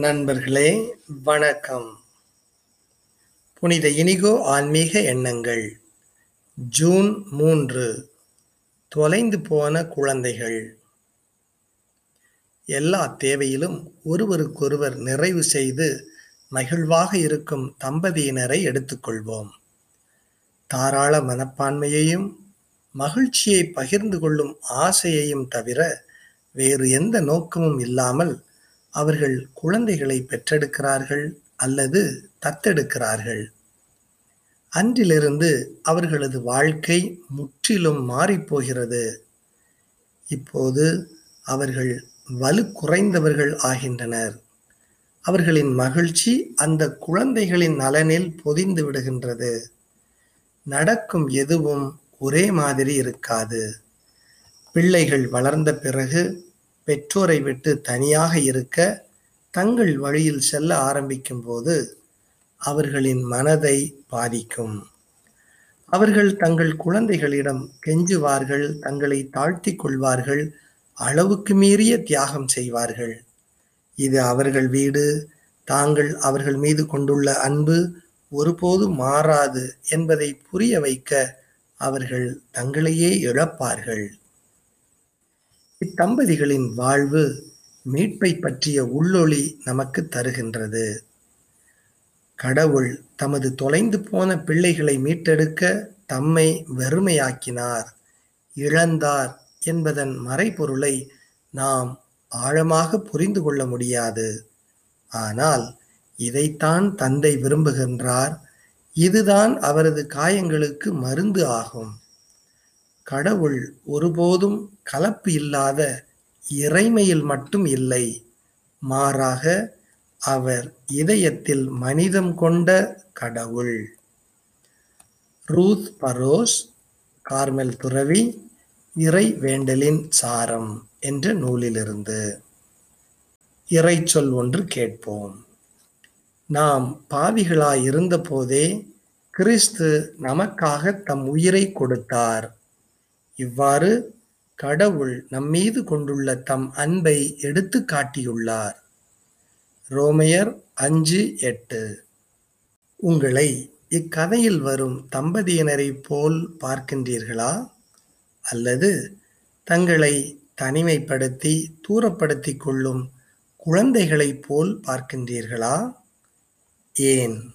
நண்பர்களே வணக்கம். புனித இனிகோ ஆன்மீக எண்ணங்கள். ஜூன் மூன்று தொலைந்து போன குழந்தைகள். எல்லா தேவையிலும் ஒருவருக்கொருவர் நிறைவு செய்து மகிழ்வாக இருக்கும் தம்பதியினரை எடுத்துக்கொள்வோம். தாராள மனப்பான்மையையும் மகிழ்ச்சியை பகிர்ந்து கொள்ளும் ஆசையையும் தவிர வேறு எந்த நோக்கமும் இல்லாமல் அவர்கள் குழந்தைகளை பெற்றெடுக்கிறார்கள் அல்லது தத்தெடுக்கிறார்கள். அன்றிலிருந்து அவர்களது வாழ்க்கை முற்றிலும் மாறிப்போகிறது. இப்போது அவர்கள் வலு குறைந்தவர்கள் ஆகின்றனர். அவர்களின் மகிழ்ச்சி அந்த குழந்தைகளின் நலனில் பொதிந்து விடுகின்றது. நடக்கும் எதுவும் ஒரே மாதிரி இருக்காது. பிள்ளைகள் வளர்ந்த பிறகு பெற்றோரை விட்டு தனியாக இருக்க தங்கள் வழியில் செல்ல ஆரம்பிக்கும் போது அவர்களின் மனதை பாதிக்கும். அவர்கள் தங்கள் குழந்தைகளிடம் கெஞ்சுவார்கள் தங்களை தாழ்த்தி கொள்வார்கள் அளவுக்கு மீறிய தியாகம் செய்வார்கள். இது அவர்கள் வீடு தாங்கள் அவர்கள் மீது கொண்டுள்ள அன்பு ஒருபோதும் மாறாது என்பதை புரிய வைக்க அவர்கள் தங்களையே இழப்பார்கள். இத்தம்பதிகளின் வாழ்வு மீட்பை பற்றிய உள்ளொளி நமக்கு தருகின்றது. கடவுள் தமது தொலைந்து போன பிள்ளைகளை மீட்டெடுக்க தம்மை வெறுமையாக்கினார். இழந்தார் என்பதன் மறைபொருளை நாம் ஆழமாக புரிந்து கொள்ள முடியாது. ஆனால் இதைத்தான் தந்தை விரும்புகின்றார். இதுதான் அவரது காயங்களுக்கு மருந்து ஆகும். கடவுள் ஒருபோதும் கலப்பு இல்லாத இறைமையில் மட்டும் இல்லை. மாறாக அவர் இதயத்தில் மனிதம் கொண்ட கடவுள். ரூத் பரோஸ் கார்மெல் துறவி இறை வேண்டலின் சாரம் என்ற நூலிலிருந்து. இறைச்சொல் ஒன்று கேட்போம். நாம் பாவிகளாய் இருந்தபோதே கிறிஸ்து நமக்காக தம் உயிரை கொடுத்தார். இவ்வாறு கடவுள் நம்மீது கொண்டுள்ள தம் அன்பை எடுத்து காட்டியுள்ளார். ரோமையர் அஞ்சு எட்டு. உங்களை இக்கதையில் வரும் தம்பதியினரை போல் பார்க்கின்றீர்களா? அல்லது தங்களை தனிமைப்படுத்தி தூரப்படுத்தி கொள்ளும் குழந்தைகளைப் போல் பார்க்கின்றீர்களா? ஏன்?